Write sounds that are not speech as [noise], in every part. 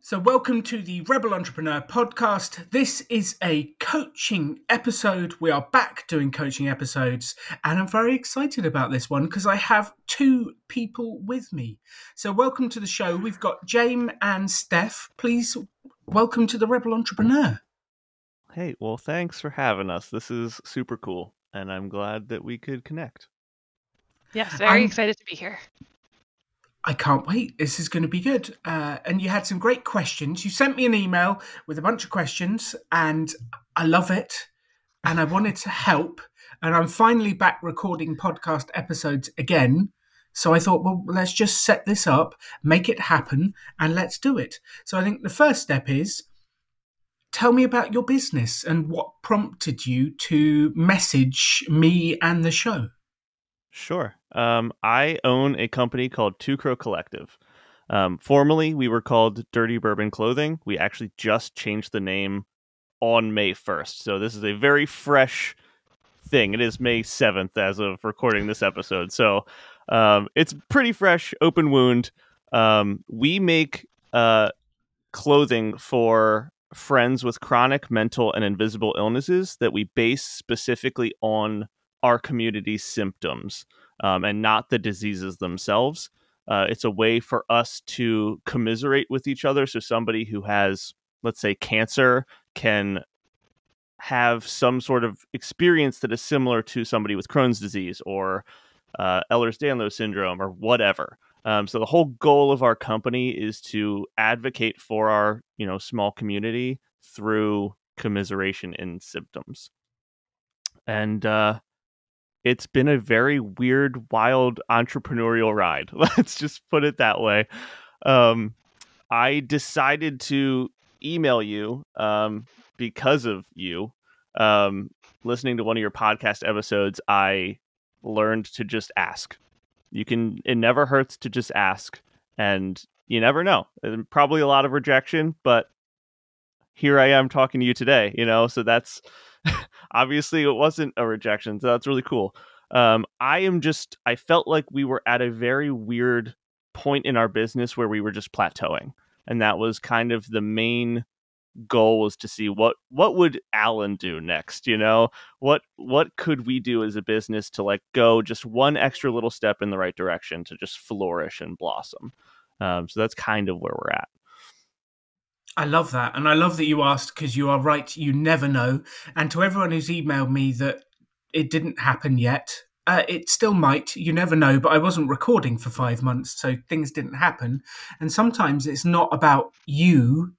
So, welcome to the Rebel Entrepreneur podcast. This is a coaching episode. We are back doing coaching episodes, and I'm very excited about this one because I have two people with me. So, welcome to the show. We've got James and Steph. Please welcome to the Rebel Entrepreneur. Hey, well, thanks for having us. This is super cool, and I'm glad that we could connect. Yes, very I'm, excited to be here. I can't wait. This is going to be good. Uh, and you had some great questions. You sent me an email with a bunch of questions, and I love it. And I wanted to help. And I'm finally back recording podcast episodes again. So I thought, well, let's just set this up, make it happen, and let's do it. So I think the first step is tell me about your business and what prompted you to message me and the show. Sure. Um, I own a company called Two Crow Collective. Um, formerly, we were called Dirty Bourbon Clothing. We actually just changed the name on May 1st. So this is a very fresh thing. It is May 7th as of recording this episode. So um, it's pretty fresh, open wound. Um, we make uh, clothing for friends with chronic mental and invisible illnesses that we base specifically on our community's symptoms um, and not the diseases themselves. Uh, it's a way for us to commiserate with each other. So somebody who has, let's say, cancer can have some sort of experience that is similar to somebody with Crohn's disease or uh, Ehlers-Danlos syndrome or whatever. Um, so the whole goal of our company is to advocate for our, you know, small community through commiseration in symptoms. And uh, it's been a very weird, wild entrepreneurial ride. [laughs] Let's just put it that way. Um, I decided to email you um, because of you. Um, listening to one of your podcast episodes, I learned to just ask. You can, it never hurts to just ask. And you never know. And probably a lot of rejection, but here I am talking to you today, you know? So that's [laughs] obviously it wasn't a rejection. So that's really cool. Um, I am just, I felt like we were at a very weird point in our business where we were just plateauing. And that was kind of the main goal was to see what what would Alan do next, you know? What what could we do as a business to like go just one extra little step in the right direction to just flourish and blossom. Um, so that's kind of where we're at. I love that. And I love that you asked because you are right. You never know. And to everyone who's emailed me that it didn't happen yet, uh, it still might. You never know. But I wasn't recording for five months, so things didn't happen. And sometimes it's not about you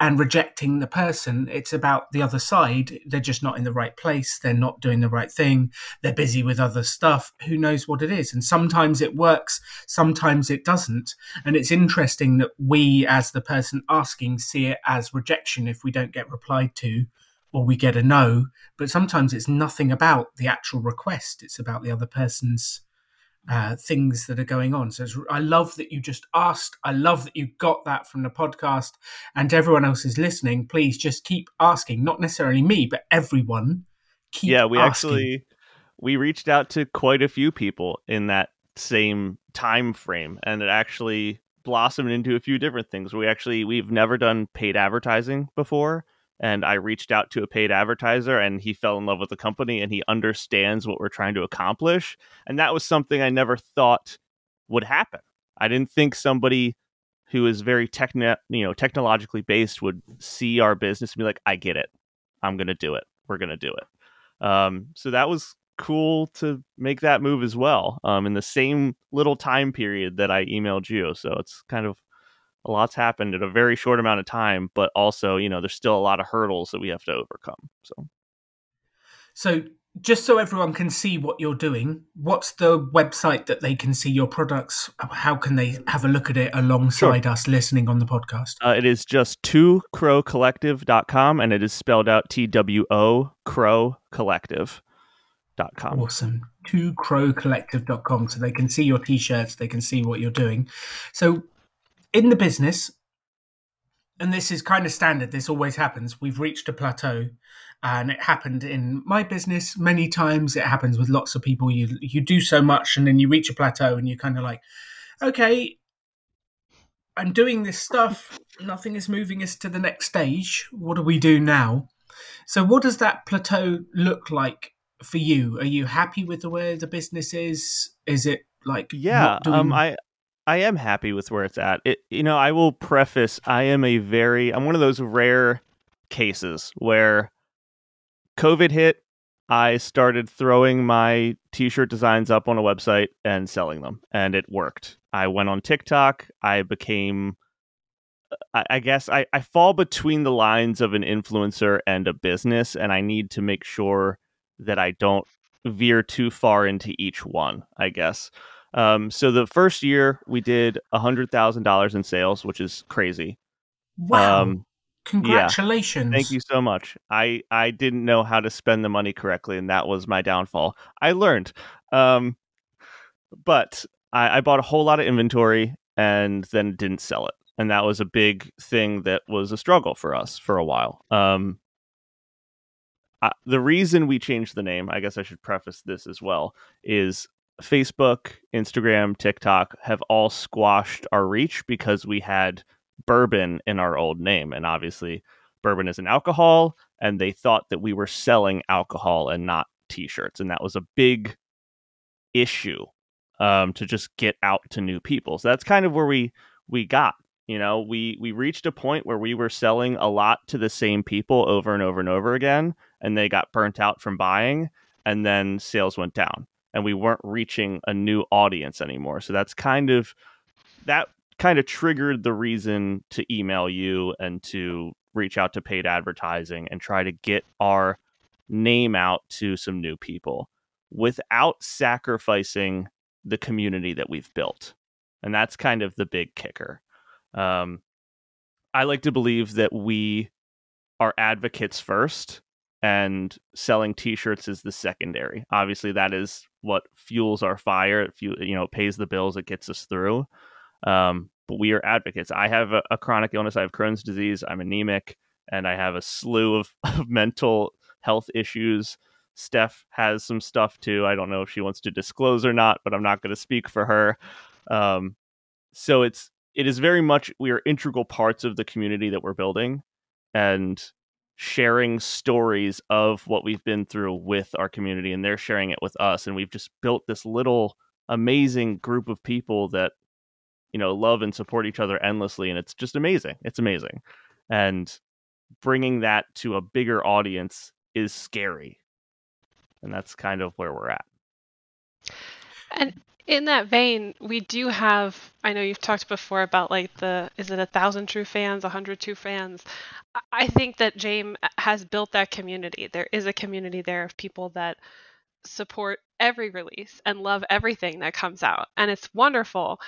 and rejecting the person. It's about the other side. They're just not in the right place. They're not doing the right thing. They're busy with other stuff. Who knows what it is? And sometimes it works, sometimes it doesn't. And it's interesting that we, as the person asking, see it as rejection if we don't get replied to or we get a no. But sometimes it's nothing about the actual request, it's about the other person's uh, things that are going on. So I love that you just asked. I love that you got that from the podcast. And everyone else is listening, please just keep asking. Not necessarily me, but everyone. Keep yeah, we asking. actually we reached out to quite a few people in that same time frame, and it actually blossomed into a few different things. We actually we've never done paid advertising before and I reached out to a paid advertiser and he fell in love with the company and he understands what we're trying to accomplish. And that was something I never thought would happen. I didn't think somebody who is very techno, you know, technologically based would see our business and be like, I get it. I'm going to do it. We're going to do it. Um, so that was cool to make that move as well um, in the same little time period that I emailed you. So it's kind of a lot's happened in a very short amount of time, but also, you know, there's still a lot of hurdles that we have to overcome. So, so just so everyone can see what you're doing, what's the website that they can see your products? How can they have a look at it alongside sure. us listening on the podcast? Uh, it is just two crow crowcollective.com and it is spelled out T W O Crow Collective. dot com. Awesome. Two crowcollective.com so they can see your t-shirts, they can see what you're doing. So in the business, and this is kind of standard, this always happens, we've reached a plateau. And it happened in my business many times. It happens with lots of people. You you do so much and then you reach a plateau and you're kind of like, okay, I'm doing this stuff. Nothing is moving us to the next stage. What do we do now? So, what does that plateau look like for you? Are you happy with the way the business is? Is it like yeah? Um, I I am happy with where it's at. It you know I will preface I am a very I'm one of those rare cases where COVID hit. I started throwing my t-shirt designs up on a website and selling them, and it worked. I went on TikTok. I became I, I guess I, I fall between the lines of an influencer and a business, and I need to make sure that I don't veer too far into each one, I guess. Um, so the first year we did a hundred thousand dollars in sales, which is crazy. Wow. Um, Congratulations. Yeah. Thank you so much. I, I didn't know how to spend the money correctly, and that was my downfall. I learned. Um, but I, I bought a whole lot of inventory and then didn't sell it and that was a big thing that was a struggle for us for a while. Um, uh, the reason we changed the name, I guess I should preface this as well, is Facebook, Instagram, TikTok have all squashed our reach because we had bourbon in our old name, and obviously bourbon is an alcohol, and they thought that we were selling alcohol and not T-shirts, and that was a big issue um, to just get out to new people. So that's kind of where we we got you know, we we reached a point where we were selling a lot to the same people over and over and over again, and they got burnt out from buying, and then sales went down, and we weren't reaching a new audience anymore. So that's kind of that kind of triggered the reason to email you and to reach out to paid advertising and try to get our name out to some new people without sacrificing the community that we've built. And that's kind of the big kicker. Um, I like to believe that we are advocates first and selling t-shirts is the secondary. Obviously that is what fuels our fire. It fuel, you know, pays the bills, it gets us through. Um, but we are advocates. I have a, a, chronic illness. I have Crohn's disease. I'm anemic and I have a slew of, [laughs] of mental health issues. Steph has some stuff too. I don't know if she wants to disclose or not, but I'm not going to speak for her. Um, so it's it is very much we are integral parts of the community that we're building and sharing stories of what we've been through with our community and they're sharing it with us and we've just built this little amazing group of people that you know love and support each other endlessly and it's just amazing. It's amazing. And bringing that to a bigger audience is scary. And that's kind of where we're at. And in that vein, we do have. I know you've talked before about like the is it a thousand true fans, a hundred true fans. I think that James has built that community. There is a community there of people that support every release and love everything that comes out, and it's wonderful.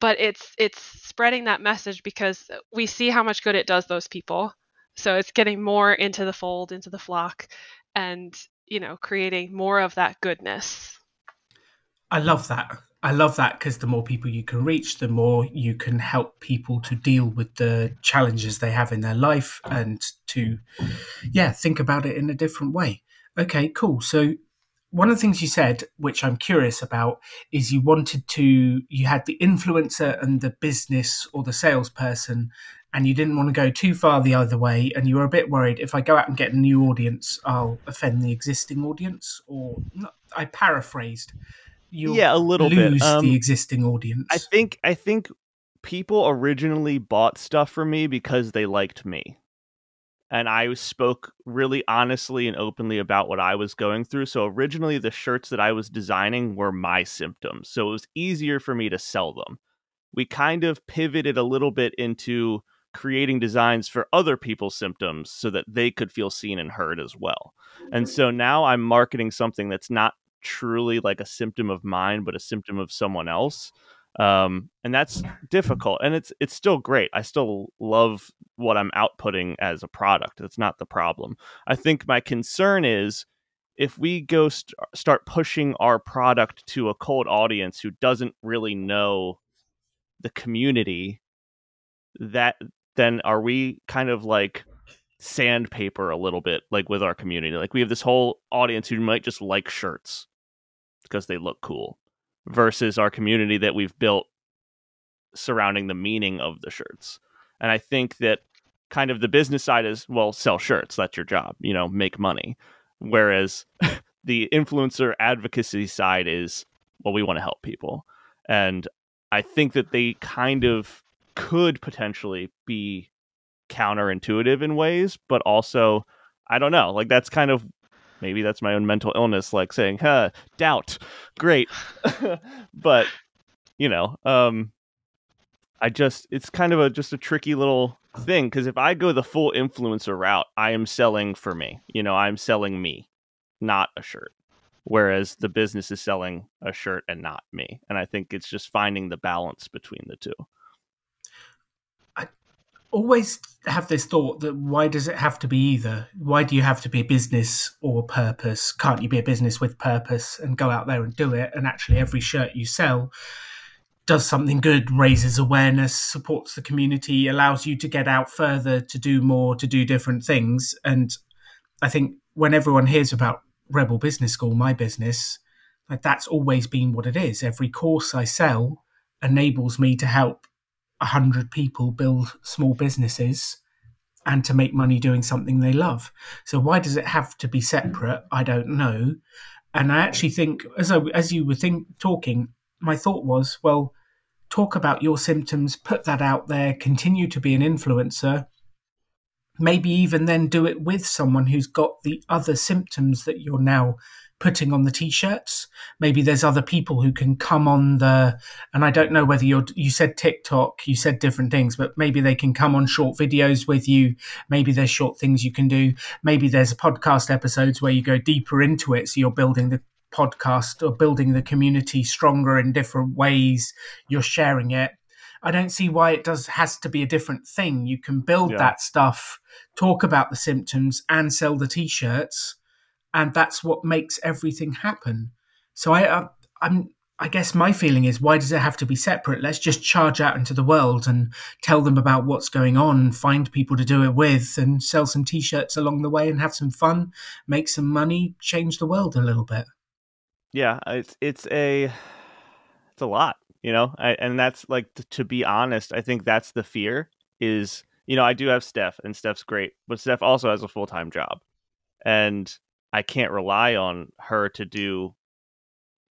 But it's it's spreading that message because we see how much good it does those people. So it's getting more into the fold, into the flock, and you know, creating more of that goodness I love that. I love that because the more people you can reach, the more you can help people to deal with the challenges they have in their life and to, yeah, think about it in a different way. Okay, cool. So, one of the things you said, which I'm curious about, is you wanted to, you had the influencer and the business or the salesperson, and you didn't want to go too far the other way. And you were a bit worried if I go out and get a new audience, I'll offend the existing audience. Or, I paraphrased you yeah a little lose bit um, the existing audience. I think I think people originally bought stuff from me because they liked me. And I spoke really honestly and openly about what I was going through. So originally the shirts that I was designing were my symptoms. So it was easier for me to sell them. We kind of pivoted a little bit into creating designs for other people's symptoms so that they could feel seen and heard as well. And so now I'm marketing something that's not truly like a symptom of mine, but a symptom of someone else. Um, and that's difficult. And it's it's still great. I still love what I'm outputting as a product. That's not the problem. I think my concern is if we go st- start pushing our product to a cold audience who doesn't really know the community, that then are we kind of like sandpaper a little bit like with our community like we have this whole audience who might just like shirts because they look cool versus our community that we've built surrounding the meaning of the shirts. And I think that kind of the business side is well, sell shirts, that's your job, you know, make money. Whereas [laughs] the influencer advocacy side is well, we want to help people. And I think that they kind of could potentially be counterintuitive in ways, but also I don't know. Like that's kind of maybe that's my own mental illness, like saying, huh, doubt. Great. [laughs] but you know, um I just it's kind of a just a tricky little thing because if I go the full influencer route, I am selling for me. You know, I'm selling me, not a shirt. Whereas the business is selling a shirt and not me. And I think it's just finding the balance between the two. Always have this thought that why does it have to be either? Why do you have to be a business or a purpose? Can't you be a business with purpose and go out there and do it? And actually, every shirt you sell does something good, raises awareness, supports the community, allows you to get out further, to do more, to do different things. And I think when everyone hears about Rebel Business School, my business, like that's always been what it is. Every course I sell enables me to help a hundred people build small businesses and to make money doing something they love. So why does it have to be separate? I don't know. And I actually think, as I, as you were think, talking, my thought was, well, talk about your symptoms, put that out there, continue to be an influencer. Maybe even then do it with someone who's got the other symptoms that you're now putting on the t-shirts. Maybe there's other people who can come on the, and I don't know whether you're, you said TikTok, you said different things, but maybe they can come on short videos with you. Maybe there's short things you can do. Maybe there's a podcast episodes where you go deeper into it. So you're building the podcast or building the community stronger in different ways. You're sharing it. I don't see why it does has to be a different thing. You can build yeah. that stuff, talk about the symptoms, and sell the t-shirts, and that's what makes everything happen. So I, I I'm I guess my feeling is why does it have to be separate? Let's just charge out into the world and tell them about what's going on, find people to do it with, and sell some t shirts along the way and have some fun, make some money, change the world a little bit yeah it's it's a it's a lot you know I, and that's like to be honest i think that's the fear is you know i do have steph and steph's great but steph also has a full-time job and i can't rely on her to do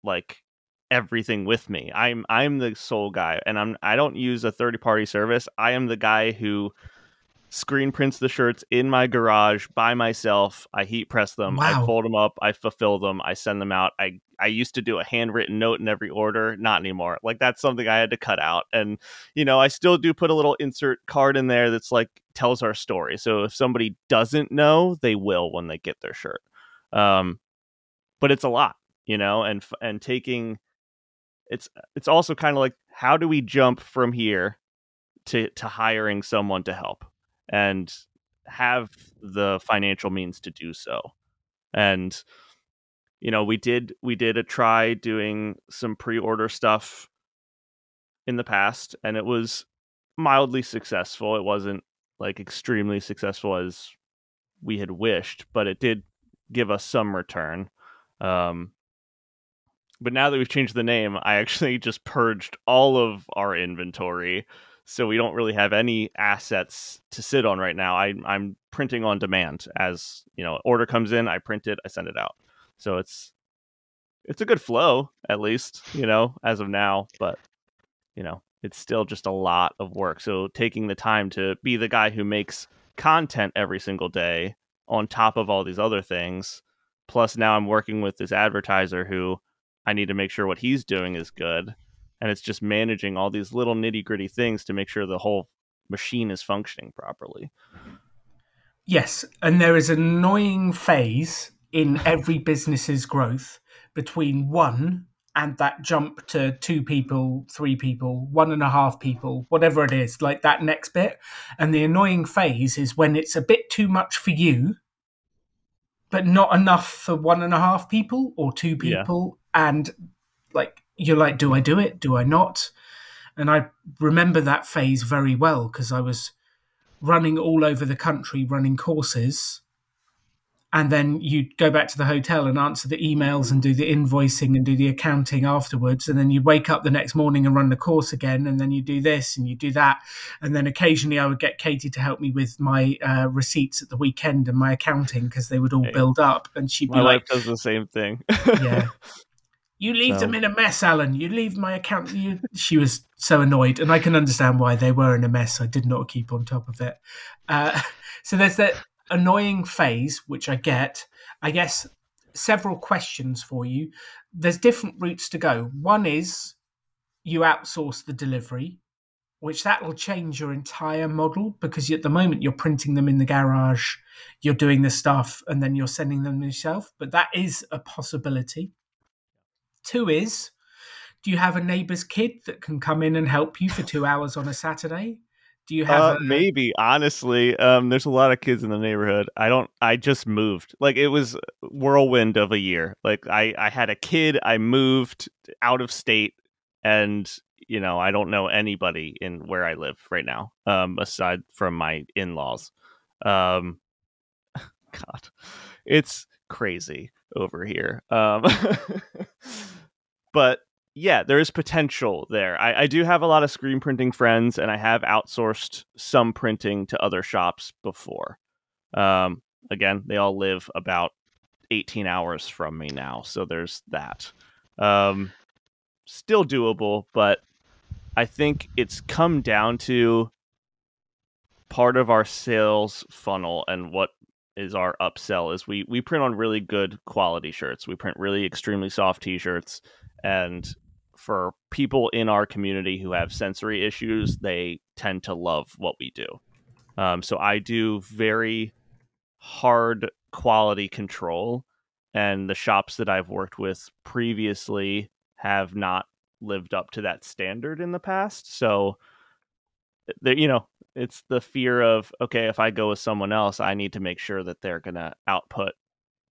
like everything with me i'm i'm the sole guy and i'm i don't use a third party service i am the guy who screen prints the shirts in my garage by myself. I heat press them, wow. I fold them up, I fulfill them, I send them out. I I used to do a handwritten note in every order, not anymore. Like that's something I had to cut out. And you know, I still do put a little insert card in there that's like tells our story. So if somebody doesn't know, they will when they get their shirt. Um but it's a lot, you know, and and taking it's it's also kind of like how do we jump from here to to hiring someone to help and have the financial means to do so. And you know, we did we did a try doing some pre-order stuff in the past and it was mildly successful. It wasn't like extremely successful as we had wished, but it did give us some return. Um, but now that we've changed the name, I actually just purged all of our inventory so we don't really have any assets to sit on right now. I, I'm printing on demand as you know, order comes in, I print it, I send it out. So it's it's a good flow at least, you know, as of now. But you know, it's still just a lot of work. So taking the time to be the guy who makes content every single day on top of all these other things. Plus, now I'm working with this advertiser who I need to make sure what he's doing is good and it's just managing all these little nitty gritty things to make sure the whole machine is functioning properly. Yes, and there is an annoying phase in every business's growth between one and that jump to two people, three people, one and a half people, whatever it is, like that next bit. And the annoying phase is when it's a bit too much for you, but not enough for one and a half people or two people. Yeah. And like you're like, do I do it? Do I not? And I remember that phase very well because I was running all over the country running courses. And then you'd go back to the hotel and answer the emails and do the invoicing and do the accounting afterwards. And then you'd wake up the next morning and run the course again. And then you do this and you do that. And then occasionally i would get katie to help me with my uh, receipts at the weekend and my accounting because they would all build up. And she'd be My like wife does the same thing. yeah. [laughs] You leave So- them in a mess alan. You leave my account you... she was so annoyed. And i can understand why they were in a mess. I did not keep on top of it. Uh, [laughs] so there's that annoying phase which i get. I guess several questions for you. There's different routes to go. One is you outsource the delivery which that will change your entire model because at the moment you're printing them in the garage you're doing the stuff and then you're sending them yourself but that is a possibility. Two is, do you have a neighbour's kid that can come in and help you for two hours on a Saturday? Do you have Uh, a, maybe honestly, um, there's a lot of kids in the neighborhood. I don't. I just moved. Like it was whirlwind of a year. Like I, I had a kid. I moved out of state, and you know, I don't know anybody in where I live right now, um, aside from my in-laws. Um, [laughs] God, it's crazy over here. Um, [laughs] but yeah, there is potential there. I, I do have a lot of screen printing friends, and I have outsourced some printing to other shops before. Um, again, they all live about 18 hours from me now, so there's that. Um, still doable, but I think it's come down to part of our sales funnel and what is our upsell is we we print on really good quality shirts. We print really extremely soft t-shirts and for people in our community who have sensory issues, they tend to love what we do. Um, so I do very hard quality control, and the shops that I've worked with previously have not lived up to that standard in the past. So, there, you know, it's the fear of okay, if I go with someone else, I need to make sure that they're gonna output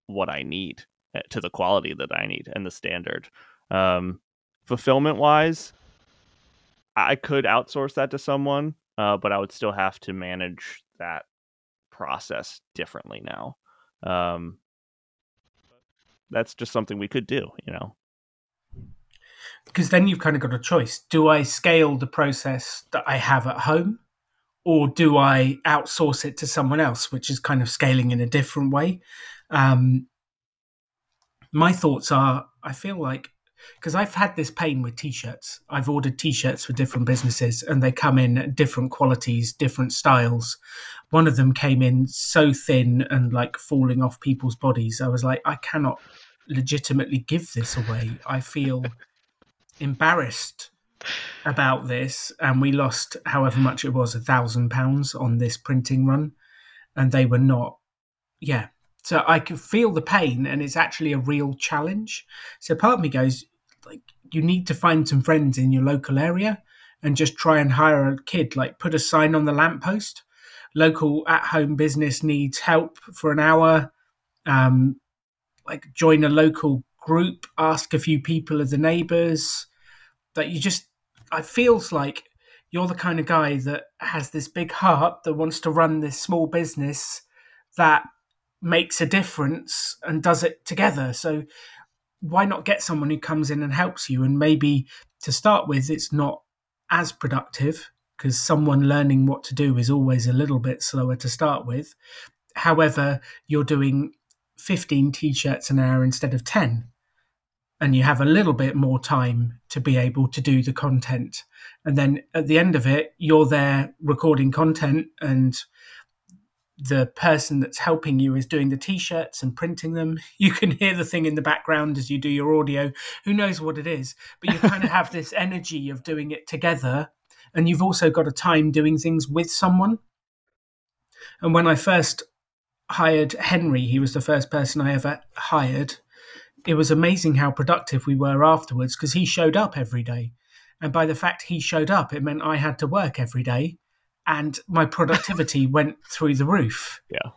what I need eh, to the quality that I need and the standard. Um, fulfillment wise, I could outsource that to someone, uh, but I would still have to manage that process differently now. Um, that's just something we could do, you know. because then you've kind of got a choice. Do I scale the process that I have at home, or do I outsource it to someone else, which is kind of scaling in a different way? Um, my thoughts are I feel like because I've had this pain with t-shirts. I've ordered t-shirts for different businesses and they come in at different qualities, different styles. One of them came in so thin and like falling off people's bodies. I was like, I cannot legitimately give this away. I feel [laughs] embarrassed about this and we lost however much it was a thousand pounds on this printing run and they were not yeah so i can feel the pain and it's actually a real challenge so part of me goes like you need to find some friends in your local area and just try and hire a kid like put a sign on the lamppost. Local at home business needs help for an hour. Um like join a local group ask a few people of the neighbors. That you just it feels like you're the kind of guy that has this big heart that wants to run this small business that makes a difference and does it together. So why not get someone who comes in and helps you and maybe to start with it's not as productive because someone learning what to do is always a little bit slower to start with however you're doing 15 t-shirts an hour instead of 10 and you have a little bit more time to be able to do the content. And then at the end of it, you're there recording content, and the person that's helping you is doing the t shirts and printing them. You can hear the thing in the background as you do your audio. Who knows what it is? But you kind of have this [laughs] energy of doing it together. And you've also got a time doing things with someone. And when I first hired Henry, he was the first person I ever hired it was amazing how productive we were afterwards because he showed up every day. And by the fact he showed up, it meant I had to work every day and my productivity [laughs] went through the roof. Yeah.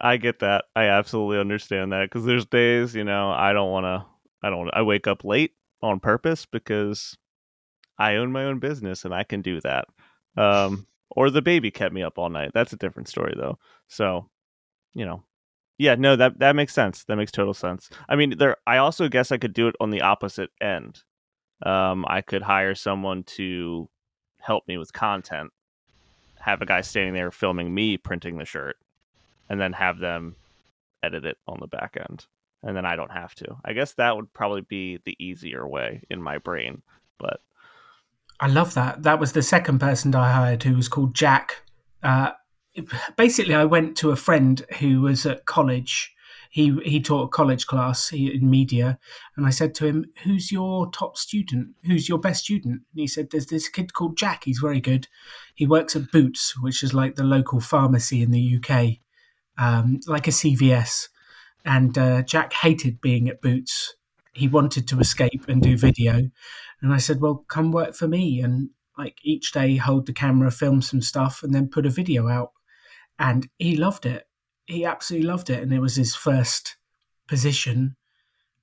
I get that. I absolutely understand that because there's days, you know, I don't want to, I don't, I wake up late on purpose because I own my own business and I can do that. Um, or the baby kept me up all night. That's a different story though. So, you know, Yeah, no, that that makes sense. That makes total sense. I mean, there. I also guess I could do it on the opposite end. Um, I could hire someone to help me with content, have a guy standing there filming me printing the shirt, and then have them edit it on the back end, and then I don't have to. I guess that would probably be the easier way in my brain, but I love that. That was the second person I hired who was called Jack. Uh, basically, I went to a friend who was at college. He he taught a college class in media, and I said to him, "Who's your top student? Who's your best student?" And he said, "There's this kid called Jack. He's very good. He works at Boots, which is like the local pharmacy in the UK, um, like a CVS." And uh, Jack hated being at Boots. He wanted to escape and do video. And I said, "Well, come work for me." And like each day, hold the camera, film some stuff, and then put a video out and he loved it. He absolutely loved it, and it was his first position.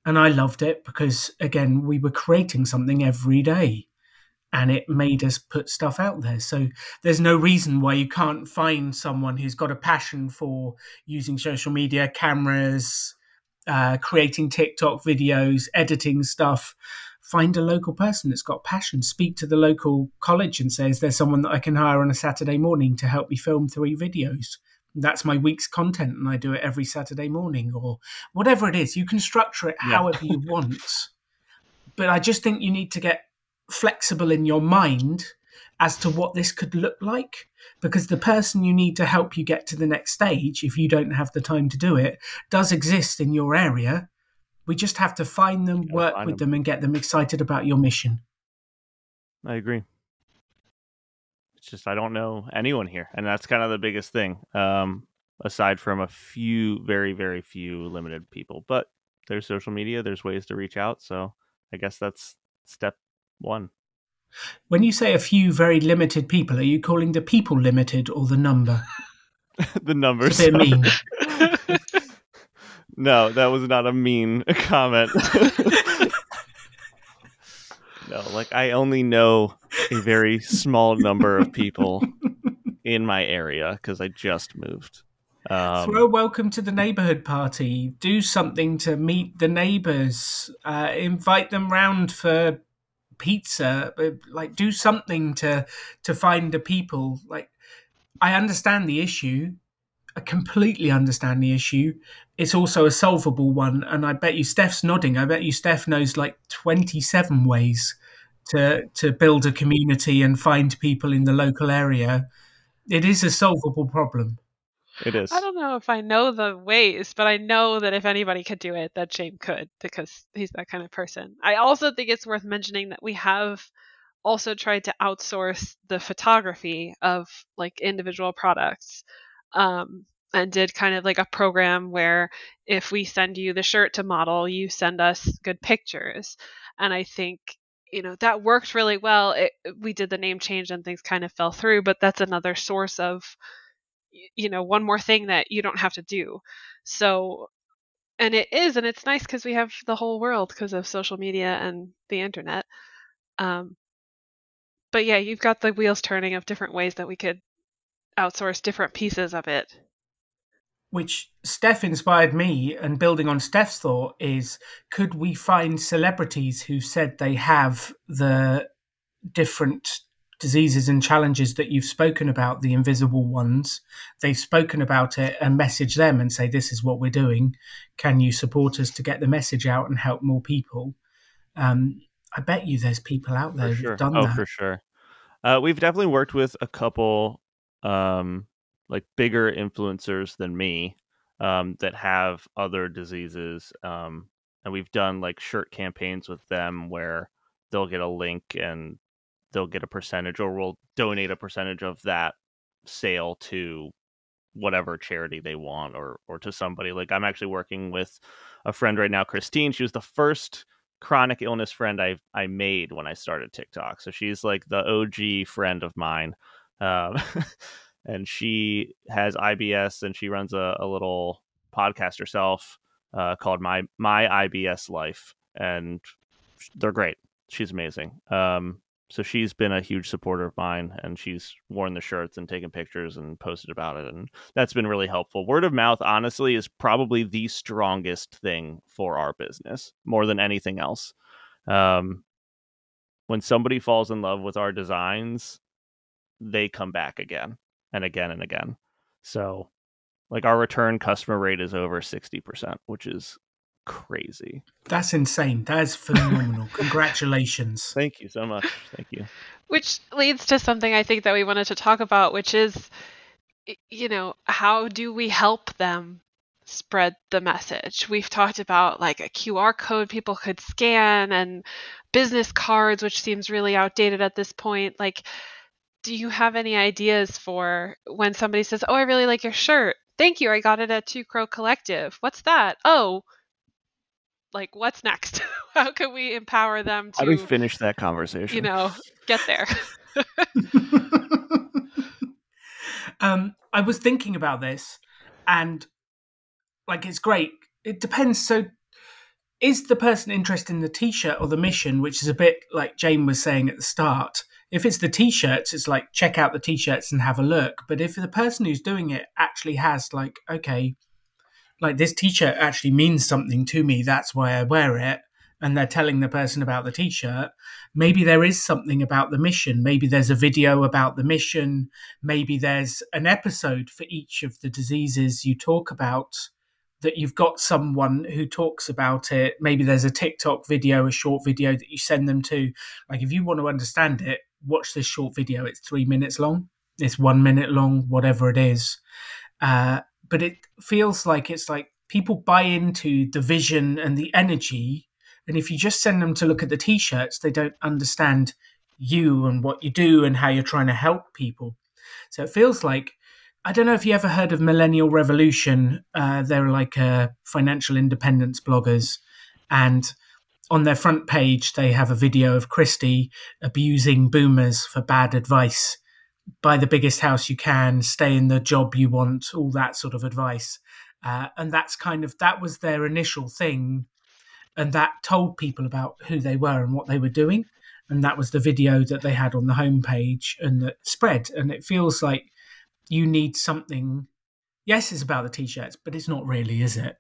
And I loved it because, again, we were creating something every day and it made us put stuff out there. So there's no reason why you can't find someone who's got a passion for using social media, cameras, uh, creating TikTok videos, editing stuff. Find a local person that's got passion. Speak to the local college and say, "Is there someone that I can hire on a Saturday morning to help me film three videos?" That's my week's content, and I do it every Saturday morning, or whatever it is. You can structure it yeah. however you [laughs] want, but I just think you need to get flexible in your mind as to what this could look like because the person you need to help you get to the next stage if you don't have the time to do it does exist in your area we just have to find them, work find with them. them, and get them excited about your mission. I agree. It's just I don't know anyone here, and that's kind of the biggest thing. Um, aside from a few, very, very few limited people, but there's social media. There's ways to reach out. So I guess that's step one. When you say a few very limited people, are you calling the people limited or the number? [laughs] the numbers. A mean. [laughs] No, that was not a mean [laughs] comment. Like I only know a very small number of people in my area because I just moved. Um, Throw a welcome to the neighborhood party. Do something to meet the neighbors. Uh, invite them round for pizza. Uh, like do something to to find the people. Like I understand the issue. I completely understand the issue. It's also a solvable one, and I bet you Steph's nodding. I bet you Steph knows like twenty-seven ways to to build a community and find people in the local area. It is a solvable problem. It is. I don't know if I know the ways, but I know that if anybody could do it, that James could because he's that kind of person. I also think it's worth mentioning that we have also tried to outsource the photography of like individual products um, and did kind of like a program where if we send you the shirt to model, you send us good pictures. And I think you know that worked really well. It, we did the name change and things kind of fell through, but that's another source of you know one more thing that you don't have to do. So and it is and it's nice because we have the whole world because of social media and the internet. Um, but yeah, you've got the wheels turning of different ways that we could outsource different pieces of it. Which Steph inspired me, and building on Steph's thought, is could we find celebrities who said they have the different diseases and challenges that you've spoken about, the invisible ones? They've spoken about it and message them and say, This is what we're doing. Can you support us to get the message out and help more people? Um, I bet you there's people out there sure. who've done oh, that. for sure. Uh, we've definitely worked with a couple um, like bigger influencers than me um, that have other diseases. Um, and we've done like shirt campaigns with them where they'll get a link and they'll get a percentage or we'll donate a percentage of that sale to whatever charity they want or or to somebody. Like i'm actually working with a friend right now christine. She was the first chronic illness friend i i made when i started tiktok. So she's like the og friend of mine. Um, [laughs] and she has IBS and she runs a, a little podcast herself uh, called my my IBS Life, and they're great. She's amazing. Um, so she's been a huge supporter of mine and she's worn the shirts and taken pictures and posted about it and that's been really helpful word of mouth honestly is probably the strongest thing for our business more than anything else um, when somebody falls in love with our designs they come back again and again and again so like our return customer rate is over 60% which is crazy. That's insane. That is phenomenal. [laughs] Congratulations. Thank you so much. Thank you. Which leads to something I think that we wanted to talk about, which is, you know, how do we help them spread the message? We've talked about like a QR code people could scan and business cards, which seems really outdated at this point. Like, do you have any ideas for when somebody says, Oh, I really like your shirt? Thank you. I got it at Two Crow Collective. What's that? Oh, like what's next [laughs] how can we empower them to how do we finish that conversation you know get there [laughs] um i was thinking about this and like it's great it depends so is the person interested in the t-shirt or the mission which is a bit like Jame was saying at the start if it's the t-shirts it's like check out the t-shirts and have a look. But if the person who's doing it actually has like okay like this t-shirt actually means something to me that's why i wear it and they're telling the person about the t-shirt maybe there is something about the mission. Maybe there's a video about the mission. Maybe there's an episode for each of the diseases you talk about that you've got someone who talks about it. Maybe there's a tiktok video a short video that you send them to. Like if you want to understand it watch this short video it's three minutes long it's one minute long whatever it is uh, but it feels like it's like people buy into the vision and the energy. And if you just send them to look at the t shirts, they don't understand you and what you do and how you're trying to help people. So it feels like I don't know if you ever heard of Millennial Revolution. Uh, they're like uh, financial independence bloggers, and on their front page they have a video of Kristy abusing boomers for bad advice buy the biggest house you can, stay in the job you want, all that sort of advice. Uh, and that's kind of that was their initial thing, and that told people about who they were and what they were doing. And that was the video that they had on the homepage and that spread. And it feels like you need something. Yes, it's about the t-shirts, but it's not really, is it?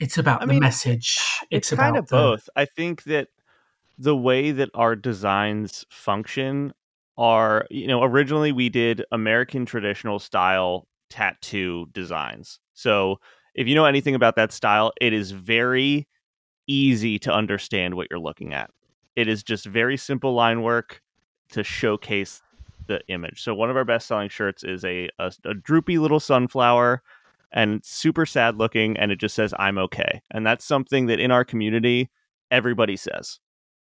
It's about I the mean, message. It's, it's kind of the... both. I think that the way that our designs function are you know originally we did American traditional style tattoo designs. So if you know anything about that style, it is very easy to understand what you're looking at. It is just very simple line work to showcase the image. So one of our best selling shirts is a, a, a droopy little sunflower and super sad looking and it just says I'm okay. And that's something that in our community everybody says.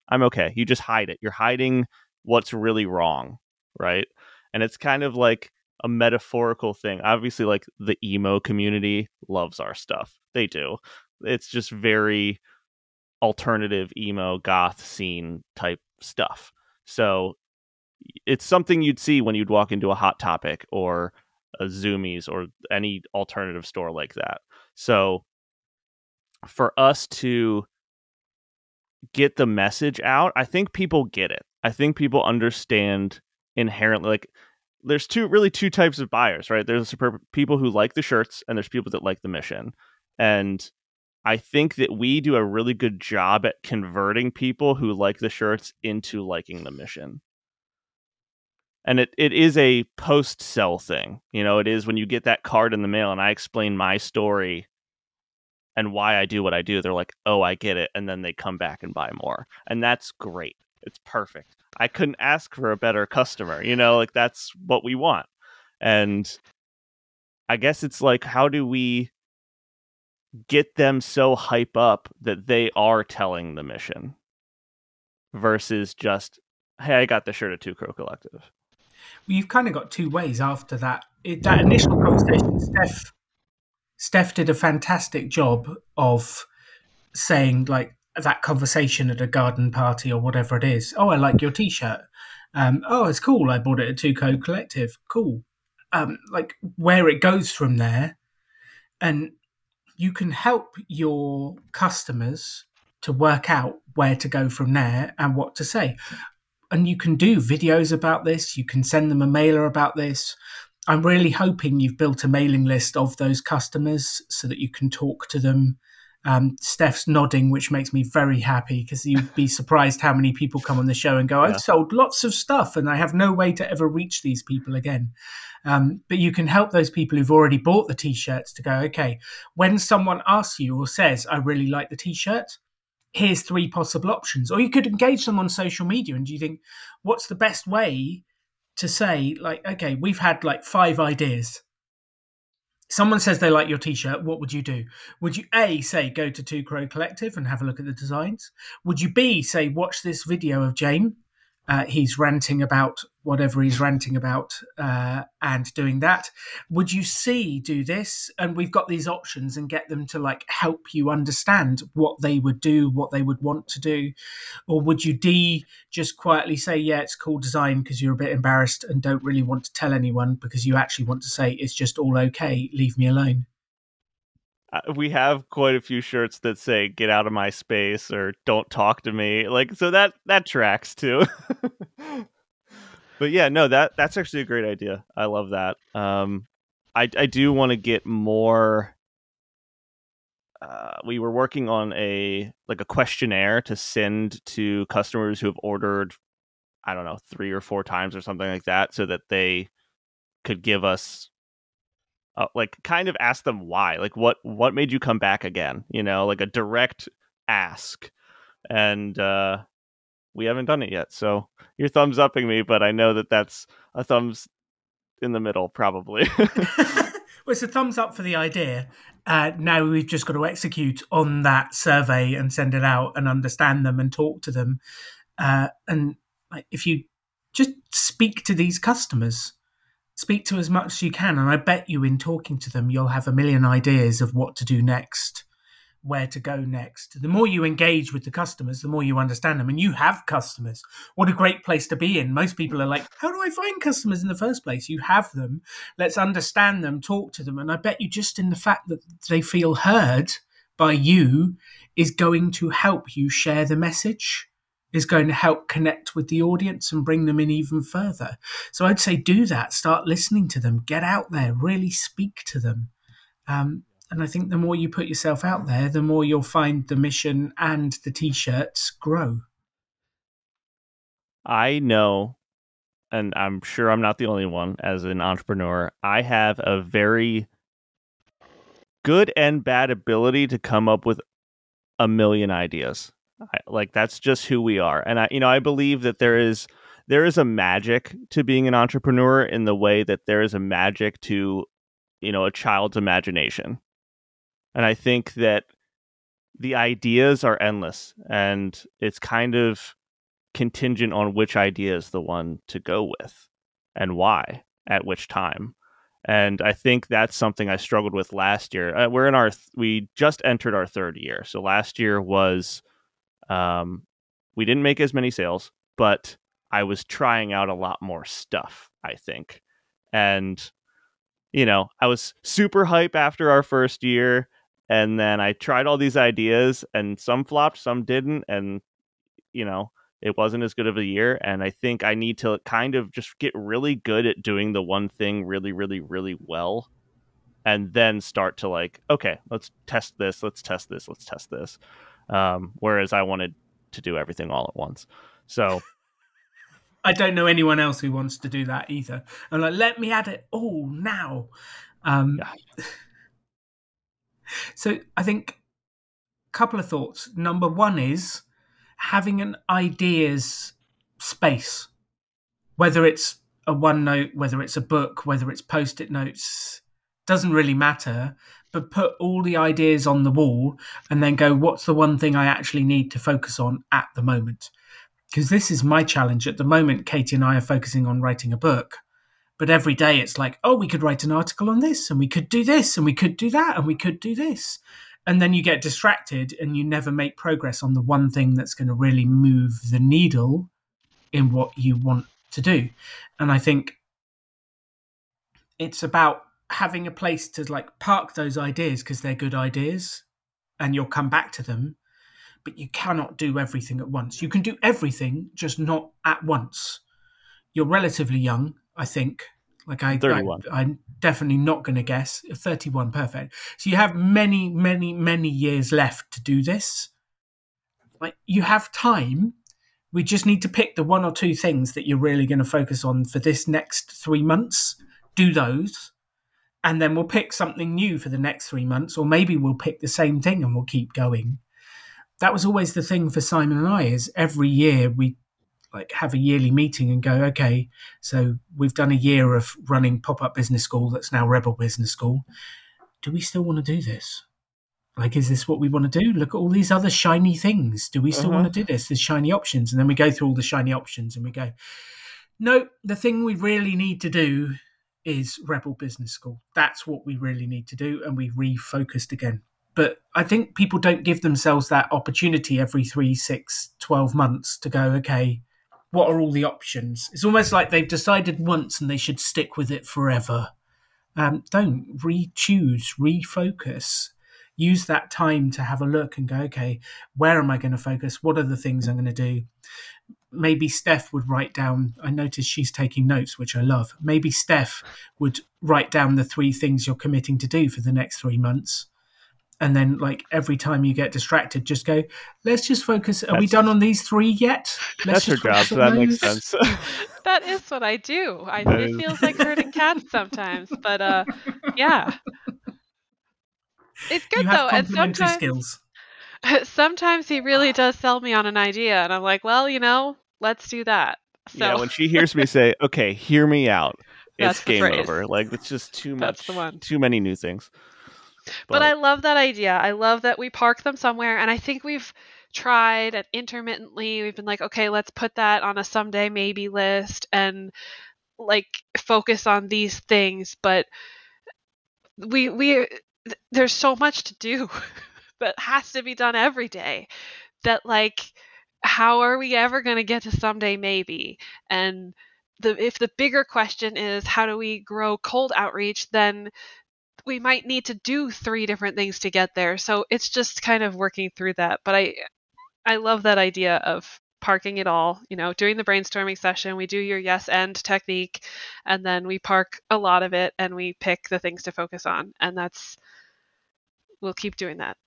I'm okay. You just hide it. You're hiding what's really wrong, right? And it's kind of like a metaphorical thing. Obviously, like the emo community loves our stuff. They do. It's just very alternative emo goth scene type stuff. So it's something you'd see when you'd walk into a Hot Topic or a Zumiez or any alternative store like that. So for us to get the message out, I think people get it. I think people understand inherently like there's two really two types of buyers, right? There's people who like the shirts and there's people that like the mission. And I think that we do a really good job at converting people who like the shirts into liking the mission. And it, it is a post sell thing. You know, it is when you get that card in the mail and I explain my story and why I do what I do, they're like, oh, I get it. And then they come back and buy more. And that's great. It's perfect. I couldn't ask for a better customer. You know, like that's what we want. And I guess it's like, how do we get them so hype up that they are telling the mission versus just, hey, I got the shirt at Two Crow Collective? You've kind of got two ways after that. It, that initial conversation, Steph, Steph did a fantastic job of saying like that conversation at a garden party or whatever it is. Oh, I like your T-shirt. Um, oh, it's cool. I bought it at Two Crow Collective. Cool. Um, like where it goes from there, and you can help your customers to work out where to go from there and what to say. And you can do videos about this. You can send them a mailer about this. I'm really hoping you've built a mailing list of those customers so that you can talk to them. Um, Steph's nodding, which makes me very happy because you'd be surprised how many people come on the show and go, I've yeah. sold lots of stuff and I have no way to ever reach these people again. Um, but you can help those people who've already bought the t shirts to go, okay, when someone asks you or says, I really like the t shirt, here's three possible options. Or you could engage them on social media and do you think, what's the best way to say, like, okay, we've had like five ideas. Someone says they like your t-shirt. What would you do? Would you a say go to Two Crow Collective and have a look at the designs? Would you b say watch this video of Jame uh, he's ranting about whatever he's ranting about uh, and doing that. Would you see do this? And we've got these options and get them to like help you understand what they would do, what they would want to do. Or would you D just quietly say, yeah, it's cool design because you're a bit embarrassed and don't really want to tell anyone because you actually want to say it's just all okay, leave me alone? Uh, we have quite a few shirts that say "Get out of my space" or "Don't talk to me." Like, so that that tracks too. [laughs] but yeah, no that that's actually a great idea. I love that. Um, I I do want to get more. Uh, we were working on a like a questionnaire to send to customers who have ordered, I don't know, three or four times or something like that, so that they could give us uh, like kind of ask them why like what what made you come back again you know like a direct ask. And uh we haven't done it yet so you're thumbs upping me but i know that that's a thumbs in the middle probably. [laughs] Well it's a thumbs up for the idea. Uh, now we've just got to execute on that survey and send it out and understand them and talk to them. Uh, and if you just speak to these customers speak to as much as you can. And I bet you, in talking to them, you'll have a million ideas of what to do next, where to go next. The more you engage with the customers, the more you understand them. And you have customers. What a great place to be in. Most people are like, How do I find customers in the first place? You have them. Let's understand them, talk to them. And I bet you, just in the fact that they feel heard by you, is going to help you share the message is going to help connect with the audience and bring them in even further. So I'd say do that. Start listening to them. Get out there. Really speak to them. Um, and I think the more you put yourself out there, the more you'll find the mission and the t-shirts grow. I know, and I'm sure I'm not the only one as an entrepreneur. I have a very good and bad ability to come up with a million ideas. I, like that's just who we are. And i you know i believe that there is there is a magic to being an entrepreneur in the way that there is a magic to you know a child's imagination. And i think that the ideas are endless and it's kind of contingent on which idea is the one to go with and why at which time. And i think that's something i struggled with last year. Uh, we're in our th- we just entered our third year. So last year was um, we didn't make as many sales, but I was trying out a lot more stuff, I think. And, you know, I was super hype after our first year. And then I tried all these ideas, and some flopped, some didn't. And, you know, it wasn't as good of a year. And I think I need to kind of just get really good at doing the one thing really, really, really well. And then start to like, okay, let's test this, let's test this, let's test this. Um, whereas I wanted to do everything all at once. So [laughs] I don't know anyone else who wants to do that either. I'm like, let me add it all now. Um, yeah. [laughs] So I think a couple of thoughts. Number one is having an ideas space, whether it's a OneNote, whether it's a book, whether it's post-it notes, doesn't really matter but put all the ideas on the wall and then go, what's the one thing I actually need to focus on at the moment? Because this is my challenge. At the moment, Katie and I are focusing on writing a book. But every day it's like, oh, we could write an article on this, and we could do this, and we could do that, and we could do this. And then you get distracted and you never make progress on the one thing that's going to really move the needle in what you want to do. And I think it's about having a place to like park those ideas because they're good ideas and you'll come back to them but you cannot do everything at once. You can do everything, just not at once. You're relatively young, I think. Like I, 31. I I'm definitely not going to guess 31. Perfect. So you have many, many, many years left to do this. Like you have time. We just need to pick the one or two things that you're really going to focus on for this next three months. Do those, and then we'll pick something new for the next three months, or maybe we'll pick the same thing and we'll keep going. That was always the thing for Simon and I. Is every year we like have a yearly meeting and go, okay, so we've done a year of running pop up business school that's now Rebel Business School. Do we still want to do this? Like, is this what we want to do? Look at all these other shiny things. Do we still Uh-huh. want to do this? There's shiny options. And then we go through all the shiny options and we go, no, the thing we really need to do is Rebel Business School. That's what we really need to do. And we refocused again. But I think people don't give themselves that opportunity every three, six, 12 months to go, okay, what are all the options? It's almost like they've decided once and they should stick with it forever. Um, don't re choose, refocus. Use that time to have a look and go, okay, where am I going to focus? What are the things I'm going to do? Maybe Steph would write down. I noticed she's taking notes, which I love. Maybe Steph would write down the three things you're committing to do for the next three months. And then, like every time you get distracted, just go. Let's just focus. Are we done on these three yet? Let's That's her just job, so on that makes sense. [laughs] that is what I do. I, That it is- feels like herding cats sometimes, but uh, [laughs] yeah, it's good you though. have And complementary sometimes, skills. [laughs] sometimes he really does sell me on an idea, and I'm like, well, you know, let's do that. So yeah, when she hears me say, [laughs] "Okay, hear me out," That's it's game phrase. over. Like it's just too That's much, the one. too many new things. But I love that idea. I love that we park them somewhere, and I think we've tried and intermittently we've been like, okay, let's put that on a someday maybe list and like focus on these things. But we we th- there's so much to do [laughs] that has to be done every day. That like, how are we ever going to get to someday maybe? And the if the bigger question is how do we grow cold outreach, then we might need to do three different things to get there. So it's just kind of working through that. But I I love that idea of parking it all, you know, doing the brainstorming session, we do your yes and technique and then we park a lot of it and we pick the things to focus on. And that's we'll keep doing that.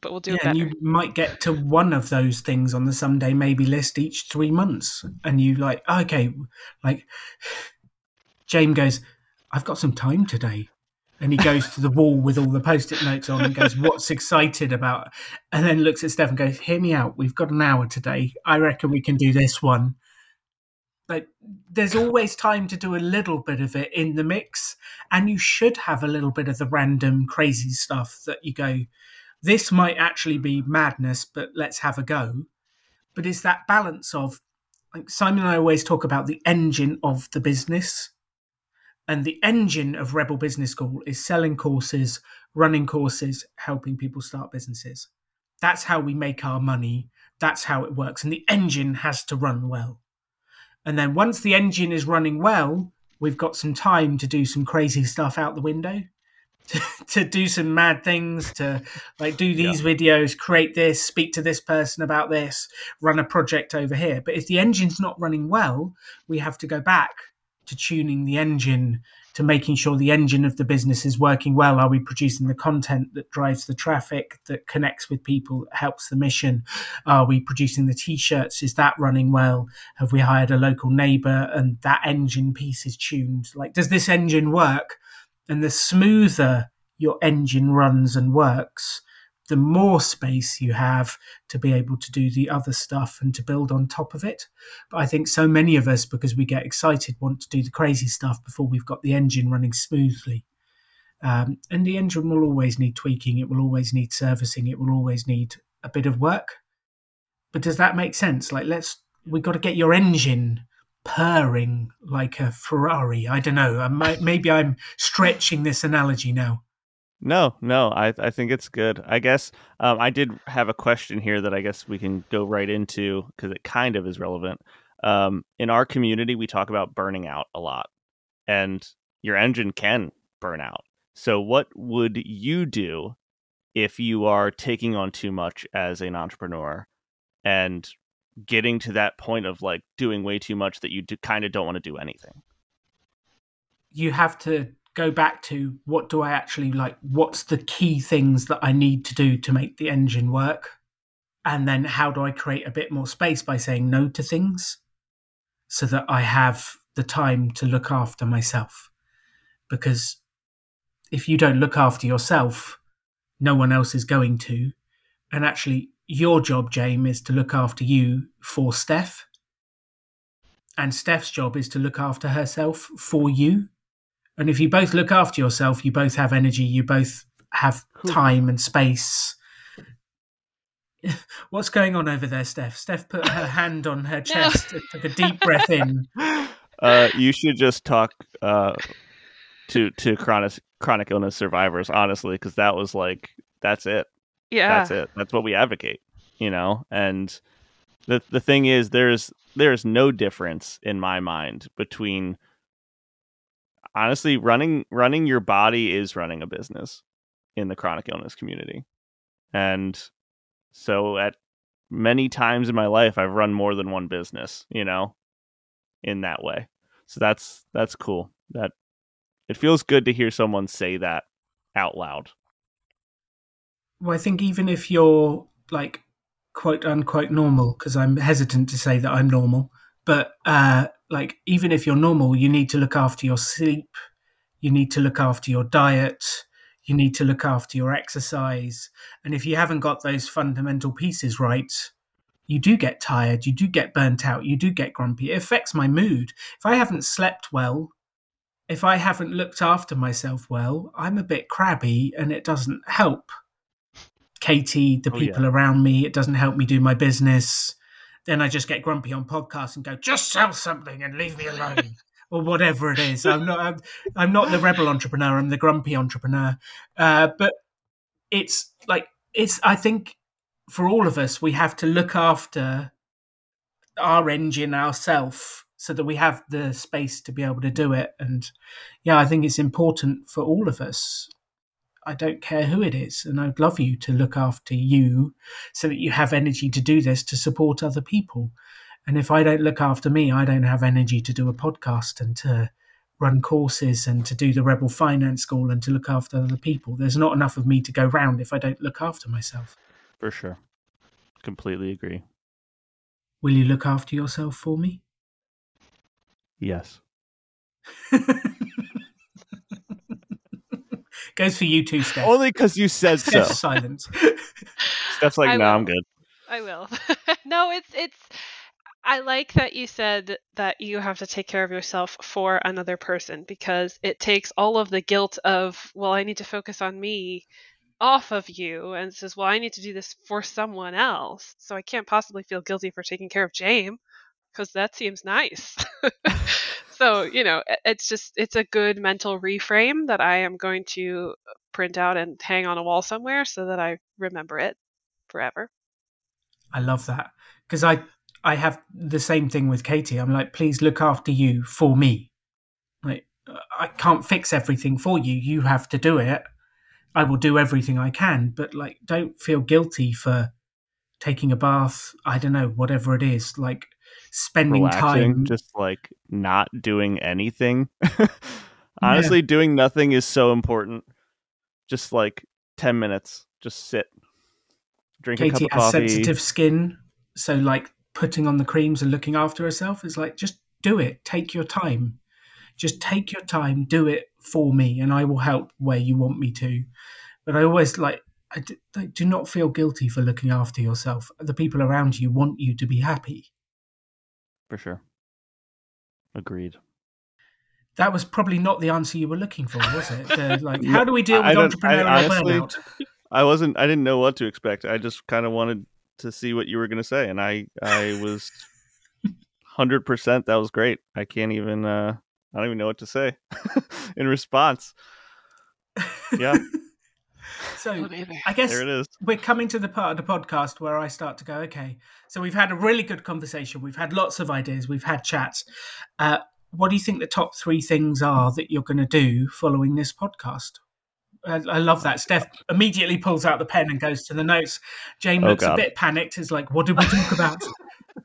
But we'll do yeah, and you might get to one of those things on the someday maybe list each three months, and you like, okay, like Jame goes, I've got some time today. And he goes to the wall with all the post-it notes on and goes, "What's excited about?" And then looks at Steph and goes, "Hear me out. We've got an hour today. I reckon we can do this one." Like, there's always time to do a little bit of it in the mix, and you should have a little bit of the random crazy stuff that you go, this might actually be madness, but let's have a go. But it's that balance of, like Simon and I always talk about the engine of the business. And the engine of Rebel Business School is selling courses, running courses, helping people start businesses. That's how we make our money. That's how it works. And the engine has to run well. And then once the engine is running well, we've got some time to do some crazy stuff out the window, to, [laughs] to do some mad things, to like do these videos, create this, speak to this person about this, run a project over here. But if the engine's not running well, we have to go back to tuning the engine to making sure the engine of the business is working well. Are we producing the content that drives the traffic, that connects with people, helps the mission? Are we producing the t shirts? Is that running well? Have we hired a local neighbor and that engine piece is tuned? Like, does this engine work? And the smoother your engine runs and works, the more space you have to be able to do the other stuff and to build on top of it. But I think so many of us, because we get excited, want to do the crazy stuff before we've got the engine running smoothly. Um, and the engine will always need tweaking, it will always need servicing, it will always need a bit of work. But does that make sense? Like, let's, we've got to get your engine purring like a Ferrari. I don't know. I might, maybe I'm stretching this analogy now. No, no, I I think it's good. I guess um, I did have a question here that I guess we can go right into because it kind of is relevant. Um, in our community, we talk about burning out a lot, and your engine can burn out. So, what would you do if you are taking on too much as an entrepreneur and getting to that point of like doing way too much that you do, kind of don't want to do anything. You have to go back to what do I actually like? What's the key things that I need to do to make the engine work? And then how do I create a bit more space by saying no to things so that I have the time to look after myself? Because if you don't look after yourself, no one else is going to. And actually, your job, Jame, is to look after you for Steph. And Steph's job is to look after herself for you. And if you both look after yourself, you both have energy, you both have time and space. [laughs] What's going on over there, Steph? Steph put her [laughs] hand on her chest, no. took a deep breath in. [laughs] Uh, you should just talk uh, to to chronic chronic illness survivors, honestly, because that was like that's it. Yeah, that's it. That's what we advocate, you know. And the the thing is, there's there's no difference in my mind between honestly running running your body is running a business in the chronic illness community, and so at many times in my life, I've run more than one business, you know, in that way. So that's that's cool. That it feels good to hear someone say that out loud. Well, I think even if you're like quote unquote normal, because I'm hesitant to say that I'm normal, but uh, like even if you're normal, you need to look after your sleep, you need to look after your diet, you need to look after your exercise. And if you haven't got those fundamental pieces right, you do get tired, you do get burnt out, you do get grumpy. It affects my mood. If I haven't slept well, if I haven't looked after myself well, I'm a bit crabby and it doesn't help. Katie, the oh, people yeah. around me, it doesn't help me do my business. Then I just get grumpy on podcasts and go, just sell something and leave me alone. [laughs] or whatever it is. I'm not. I'm, I'm, not the rebel entrepreneur. I'm the grumpy entrepreneur. Uh, but it's like it's. I think for all of us, we have to look after our engine ourselves so that we have the space to be able to do it. And yeah, I think it's important for all of us. I don't care who it is, and I'd love you to look after you so that you have energy to do this to support other people. And if I don't look after me, I don't have energy to do a podcast and to run courses and to do the Rebel Finance School and to look after other people. There's not enough of me to go round if I don't look after myself. For sure. Completely agree. Will you look after yourself for me? Yes. [laughs] Goes for you too, Steph. Only because you said [laughs] so. Silence. Steph's like, no, I'm good. I will. [laughs] no, it's it's. I like that you said that you have to take care of yourself for another person because it takes all of the guilt of, well, I need to focus on me off of you and says, well, I need to do this for someone else. So I can't possibly feel guilty for taking care of Jame because that seems nice. [laughs] so, you know, it's just, it's a good mental reframe that I am going to uh, print out and hang on a wall somewhere so that I remember it forever. I love that because I, I have the same thing with Katie. I'm like, please look after you for me. Like, I can't fix everything for you. You have to do it. I will do everything I can, but like, don't feel guilty for taking a bath. I don't know, whatever it is. Like, spending Relaxing, time just like not doing anything. [laughs] Honestly, yeah. doing nothing is so important. Just like 10 minutes, just sit. Drink Katie a cup of has coffee. sensitive skin, so like putting on the creams and looking after herself is like just do it. Take your time. Just take your time, do it for me and I will help where you want me to. But I always like I do, I do not feel guilty for looking after yourself. The people around you want you to be happy for sure. Agreed. That was probably not the answer you were looking for, was it? The, [laughs] like, how do we deal with entrepreneurial I, honestly, burnout? [laughs] I wasn't. I didn't know what to expect. I just kind of wanted to see what you were going to say, and I, I was [laughs] hundred percent. That was great. I can't even. uh I don't even know what to say in response. Yeah. So I guess there it is. we're coming to the part of the podcast where I start to go, okay, so we've had a really good conversation. We've had lots of ideas. We've had chats. Uh, what do you think the top three things are that you're going to do following this podcast? I, I love that. Steph immediately pulls out the pen and goes to the notes. Jame Oh, looks a bit panicked. Is like, "What did we talk about?" [laughs]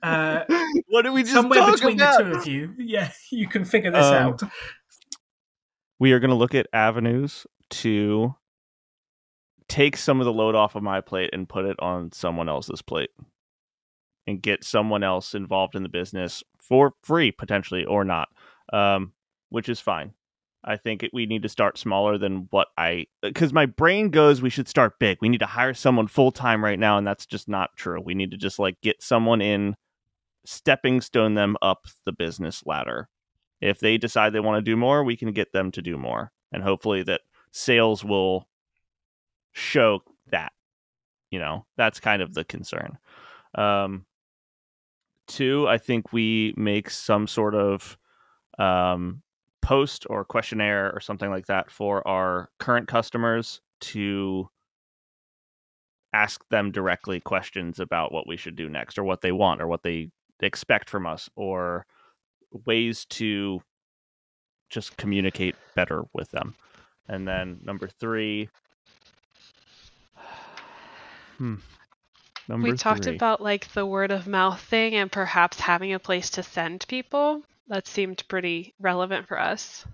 Uh, what did we just somewhere talk between about? the two of you, yeah, you can figure this Um, out. we are going to look at avenues to take some of the load off of my plate and put it on someone else's plate and get someone else involved in the business for free potentially or not um, which is fine. I think it, we need to start smaller than what i because my brain goes we should start big. We need to hire someone full-time right now and that's just not true. We need to just like get someone in stepping stone them up the business ladder. If they decide they want to do more, we can get them to do more. And hopefully that sales will show that. You know, that's kind of the concern. Um, two, I think we make some sort of um, post or questionnaire or something like that for our current customers to ask them directly questions about what we should do next or what they want or what they expect from us or ways to just communicate better with them. And then number three. Hmm. Number we talked three. about like the word of mouth thing and perhaps having a place to send people. That seemed pretty relevant for us.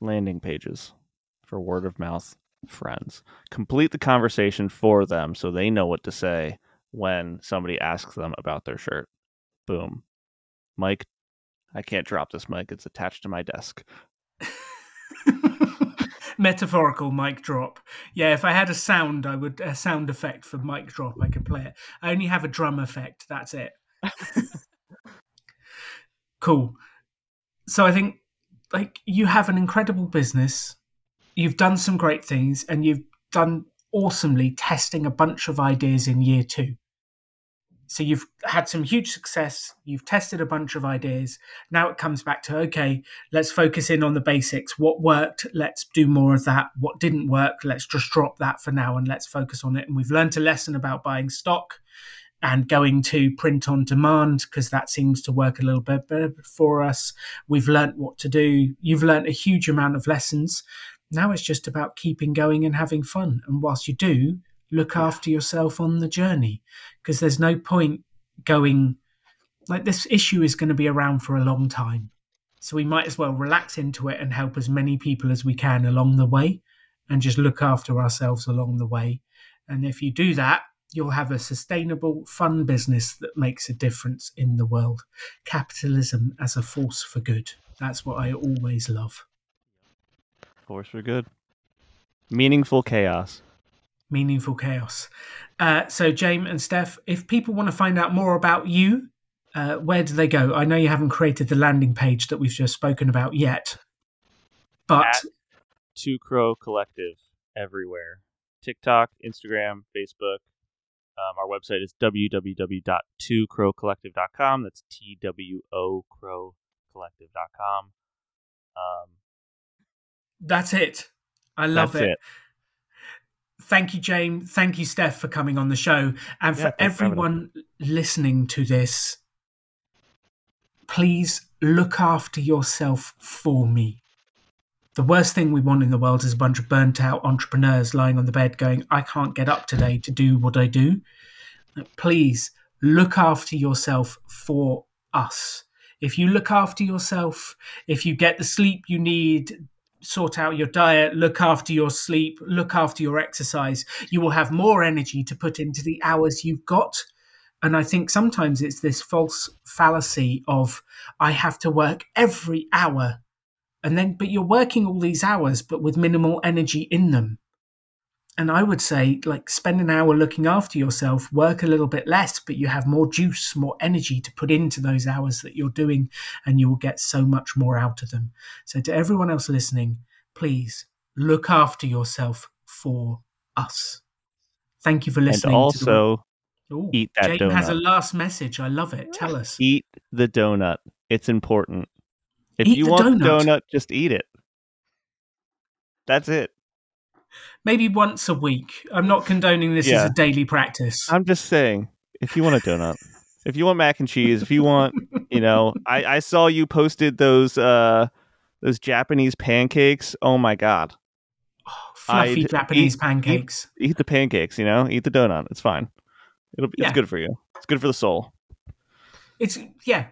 landing pages for word of mouth friends. Complete the conversation for them so they know what to say when somebody asks them about their shirt. Boom. Mike, I can't drop this mic. It's attached to my desk. [laughs] Metaphorical mic drop. Yeah, if I had a sound, I would a sound effect for mic drop. I could play it. I only have a drum effect. That's it. [laughs] cool. So I think like you have an incredible business. You've done some great things, and you've done awesomely testing a bunch of ideas in year two. So you've had some huge success. You've tested a bunch of ideas. Now it comes back to okay, let's focus in on the basics. What worked? Let's do more of that. What didn't work? Let's just drop that for now and let's focus on it. And we've learned a lesson about buying stock and going to print on demand because that seems to work a little bit better for us. We've learned what to do. You've learned a huge amount of lessons. Now it's just about keeping going and having fun. And whilst you do, look after yourself on the journey because there's no point going like this issue is going to be around for a long time. So we might as well relax into it and help as many people as we can along the way and just look after ourselves along the way. And if you do that, you'll have a sustainable, fun business that makes a difference in the world. Capitalism as a force for good. That's what I always love. Force for good. Meaningful chaos. Meaningful chaos. Uh, so, Jame and Steph, if people want to find out more about you, uh, where do they go? I know you haven't created the landing page that we've just spoken about yet, but At Two Crow Collective everywhere. TikTok, Instagram, Facebook. Um, our website is www.twocrowcollective.com. That's T W O crowcollective.com. Um, that's it. I love that's it. it. Thank you, Jame. Thank you, Steph, for coming on the show. And Yeah, for thanks for everyone listening to this, please look after yourself for me. The worst thing we want in the world is a bunch of burnt out entrepreneurs lying on the bed going, I can't get up today to do what I do. Please look after yourself for us. If you look after yourself, if you get the sleep you need, sort out your diet, look after your sleep, look after your exercise, you will have more energy to put into the hours you've got. And I think sometimes it's this false fallacy of I have to work every hour. And then, but you're working all these hours, but with minimal energy in them. And I would say, like, spend an hour looking after yourself, work a little bit less, but you have more juice, more energy to put into those hours that you're doing, and you will get so much more out of them. So, to everyone else listening, please look after yourself for us. Thank you for listening. And also to the... Ooh, eat that Jame has a last message. I love it. Tell us. eat the donut. It's important. If Eat you the want the donut. donut, just eat it. That's it. Maybe once a week. I'm not condoning this Yeah. as a daily practice. I'm just saying, if you want a donut, if you want mac and cheese, if you want, you know, I, I saw you posted those uh those Japanese pancakes. Oh my god. Oh, fluffy I'd Japanese eat- pancakes. Eat the pancakes, you know. Eat the donut. It's fine. It'll be, Yeah. It's good for you. It's good for the soul. It's yeah.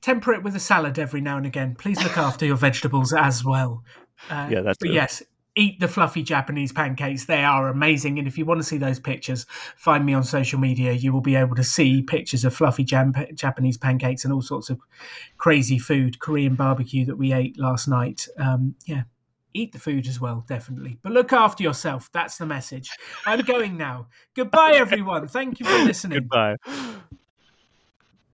Temper it with a salad every now and again. Please look after your vegetables as well. Uh, Yeah, that's but yes. Eat the fluffy Japanese pancakes. They are amazing. And if you want to see those pictures, find me on social media. You will be able to see pictures of fluffy jam- Japanese pancakes and all sorts of crazy food, Korean barbecue that we ate last night. Um, yeah, eat the food as well, definitely. But look after yourself. That's the message. I'm going now. Goodbye, everyone. Thank you for listening. Goodbye.